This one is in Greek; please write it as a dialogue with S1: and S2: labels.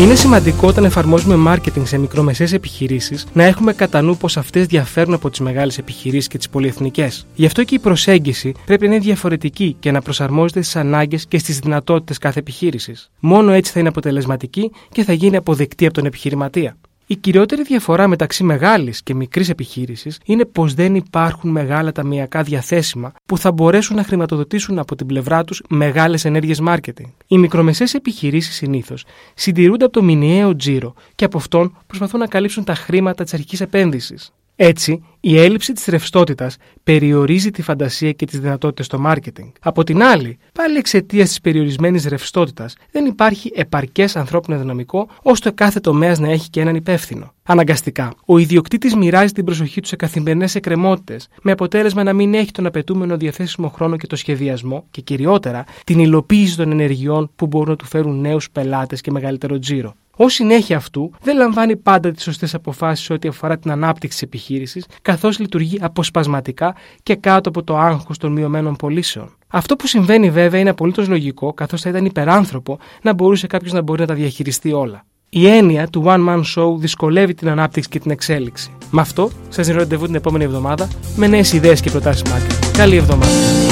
S1: Είναι σημαντικό όταν εφαρμόζουμε marketing σε μικρομεσαίες επιχειρήσεις να έχουμε κατά νου πως αυτές διαφέρουν από τις μεγάλες επιχειρήσεις και τις πολυεθνικές. Γι' αυτό και η προσέγγιση πρέπει να είναι διαφορετική και να προσαρμόζεται στις ανάγκες και στις δυνατότητες κάθε επιχείρησης. Μόνο έτσι θα είναι αποτελεσματική και θα γίνει αποδεκτή από τον επιχειρηματία. Η κυριότερη διαφορά μεταξύ μεγάλης και μικρής επιχείρησης είναι πως δεν υπάρχουν μεγάλα ταμιακά διαθέσιμα που θα μπορέσουν να χρηματοδοτήσουν από την πλευρά τους μεγάλες ενέργειες marketing. Οι μικρομεσαίες επιχειρήσεις συνήθως συντηρούνται από το μηνιαίο τζίρο και από αυτόν προσπαθούν να καλύψουν τα χρήματα της αρχικής επένδυσης. Έτσι, η έλλειψη της ρευστότητας περιορίζει τη φαντασία και τις δυνατότητες στο μάρκετινγκ. Από την άλλη, πάλι εξαιτίας της περιορισμένης ρευστότητας, δεν υπάρχει επαρκές ανθρώπινο δυναμικό ώστε κάθε τομέας να έχει και έναν υπεύθυνο. Αναγκαστικά, ο ιδιοκτήτης μοιράζει την προσοχή του σε καθημερινές εκκρεμότητες, με αποτέλεσμα να μην έχει τον απαιτούμενο διαθέσιμο χρόνο και το σχεδιασμό και κυριότερα την υλοποίηση των ενεργειών που μπορούν να του φέρουν νέους πελάτες και μεγαλύτερο τζίρο. Ω συνέχεια αυτού, δεν λαμβάνει πάντα τις σωστές αποφάσεις ό,τι αφορά την ανάπτυξη της επιχείρησης, καθώς λειτουργεί αποσπασματικά και κάτω από το άγχος των μειωμένων πωλήσεων. Αυτό που συμβαίνει βέβαια είναι απολύτως λογικό, καθώς θα ήταν υπεράνθρωπο να μπορούσε κάποιος να μπορεί να τα διαχειριστεί όλα. Η έννοια του One Man Show δυσκολεύει την ανάπτυξη και την εξέλιξη. Με αυτό, σας ραντεβού την επόμενη εβδομάδα με νέες ιδέες και προτάσεις marketing. Καλή εβδομάδα.